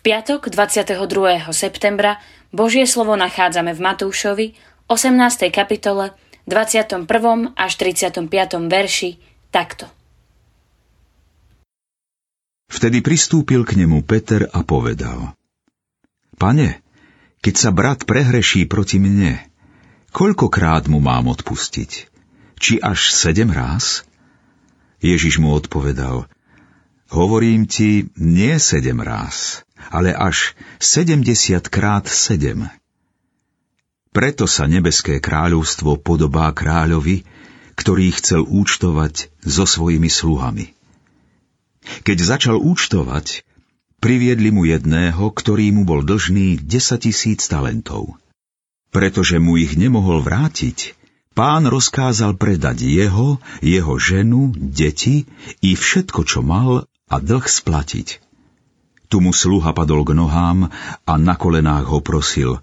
piatok 22. septembra Božie slovo nachádzame v Matúšovi, 18. kapitole, 21. až 35. verši takto. Vtedy pristúpil k nemu Peter a povedal Pane, keď sa brat prehreší proti mne, koľkokrát mu mám odpustiť? Či až sedem ráz? Ježiš mu odpovedal Hovorím ti, nie sedem ráz, ale až sedemdesiatkrát sedem. Preto sa nebeské kráľovstvo podobá kráľovi, ktorý chcel účtovať so svojimi sluhami. Keď začal účtovať, priviedli mu jedného, ktorý mu bol dlžný 10 tisíc talentov. Pretože mu ich nemohol vrátiť, pán rozkázal predať jeho, jeho ženu, deti i všetko, čo mal a dlh splatiť. Tu mu sluha padol k nohám a na kolenách ho prosil,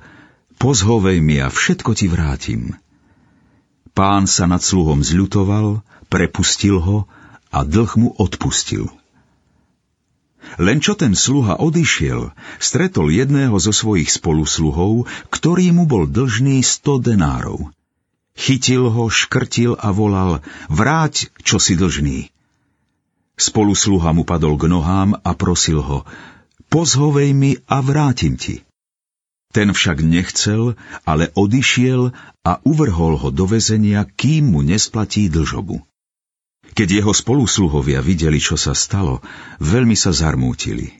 pozhovej mi a všetko ti vrátim. Pán sa nad sluhom zľutoval, prepustil ho a dlh mu odpustil. Len čo ten sluha odišiel, stretol jedného zo svojich spolusluhov, ktorý mu bol dlžný sto denárov. Chytil ho, škrtil a volal, vráť, čo si dlžný. Spolusluha mu padol k nohám a prosil ho, pozhovej mi a vrátim ti. Ten však nechcel, ale odišiel a uvrhol ho do väzenia, kým mu nesplatí dlžobu. Keď jeho spolusluhovia videli, čo sa stalo, veľmi sa zarmútili.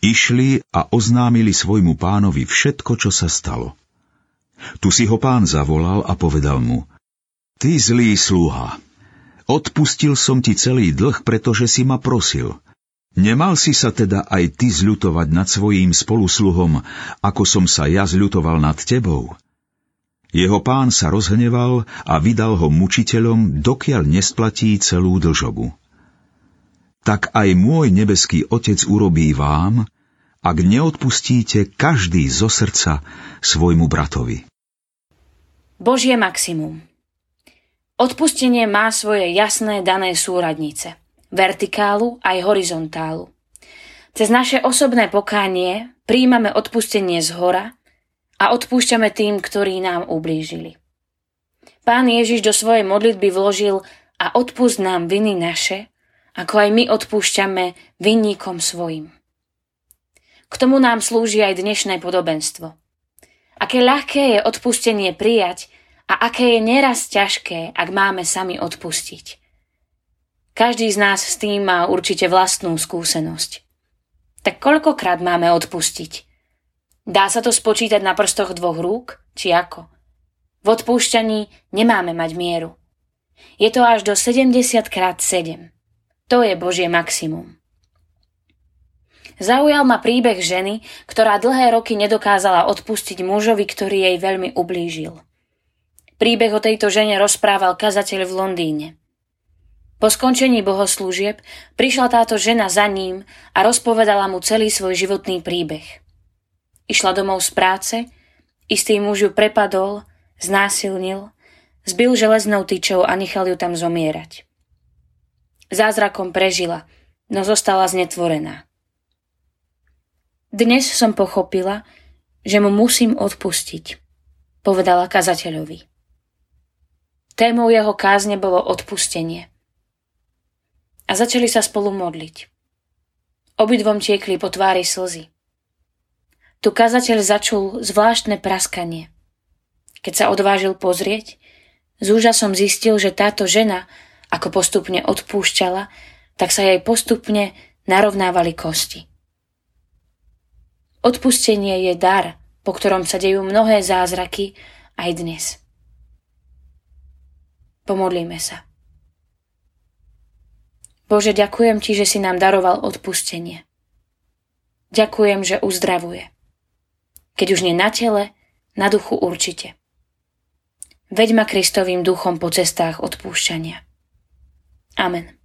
Išli a oznámili svojmu pánovi všetko, čo sa stalo. Tu si ho pán zavolal a povedal mu, Ty zlý sluha, odpustil som ti celý dlh, pretože si ma prosil – Nemal si sa teda aj ty zľutovať nad svojím spolusluhom, ako som sa ja zľutoval nad tebou? Jeho pán sa rozhneval a vydal ho mučiteľom, dokiaľ nesplatí celú dlžobu. Tak aj môj nebeský Otec urobí vám, ak neodpustíte každý zo srdca svojmu bratovi. Božie maximum Odpustenie má svoje jasné dané súradnice – vertikálu aj horizontálu. Cez naše osobné pokánie príjmame odpustenie z hora a odpúšťame tým, ktorí nám ublížili. Pán Ježiš do svojej modlitby vložil a odpust nám viny naše, ako aj my odpúšťame vinníkom svojim. K tomu nám slúži aj dnešné podobenstvo. Aké ľahké je odpustenie prijať a aké je neraz ťažké, ak máme sami odpustiť. Každý z nás s tým má určite vlastnú skúsenosť. Tak koľkokrát máme odpustiť? Dá sa to spočítať na prstoch dvoch rúk, či ako? V odpúšťaní nemáme mať mieru. Je to až do 70 krát 7. To je Božie maximum. Zaujal ma príbeh ženy, ktorá dlhé roky nedokázala odpustiť mužovi, ktorý jej veľmi ublížil. Príbeh o tejto žene rozprával kazateľ v Londýne. Po skončení bohoslúžieb prišla táto žena za ním a rozpovedala mu celý svoj životný príbeh. Išla domov z práce, istý muž ju prepadol, znásilnil, zbil železnou tyčou a nechal ju tam zomierať. Zázrakom prežila, no zostala znetvorená. Dnes som pochopila, že mu musím odpustiť, povedala kazateľovi. Témou jeho kázne bolo odpustenie – a začali sa spolu modliť. Obidvom tiekli po tvári slzy. Tu kazateľ začul zvláštne praskanie. Keď sa odvážil pozrieť, s úžasom zistil, že táto žena, ako postupne odpúšťala, tak sa jej postupne narovnávali kosti. Odpustenie je dar, po ktorom sa dejú mnohé zázraky aj dnes. Pomodlíme sa. Bože, ďakujem Ti, že si nám daroval odpustenie. Ďakujem, že uzdravuje. Keď už nie na tele, na duchu určite. Veď ma Kristovým duchom po cestách odpúšťania. Amen.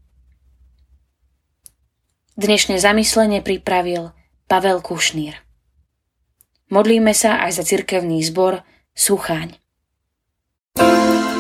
Dnešné zamyslenie pripravil Pavel Kušnír. Modlíme sa aj za cirkevný zbor Sucháň. thank you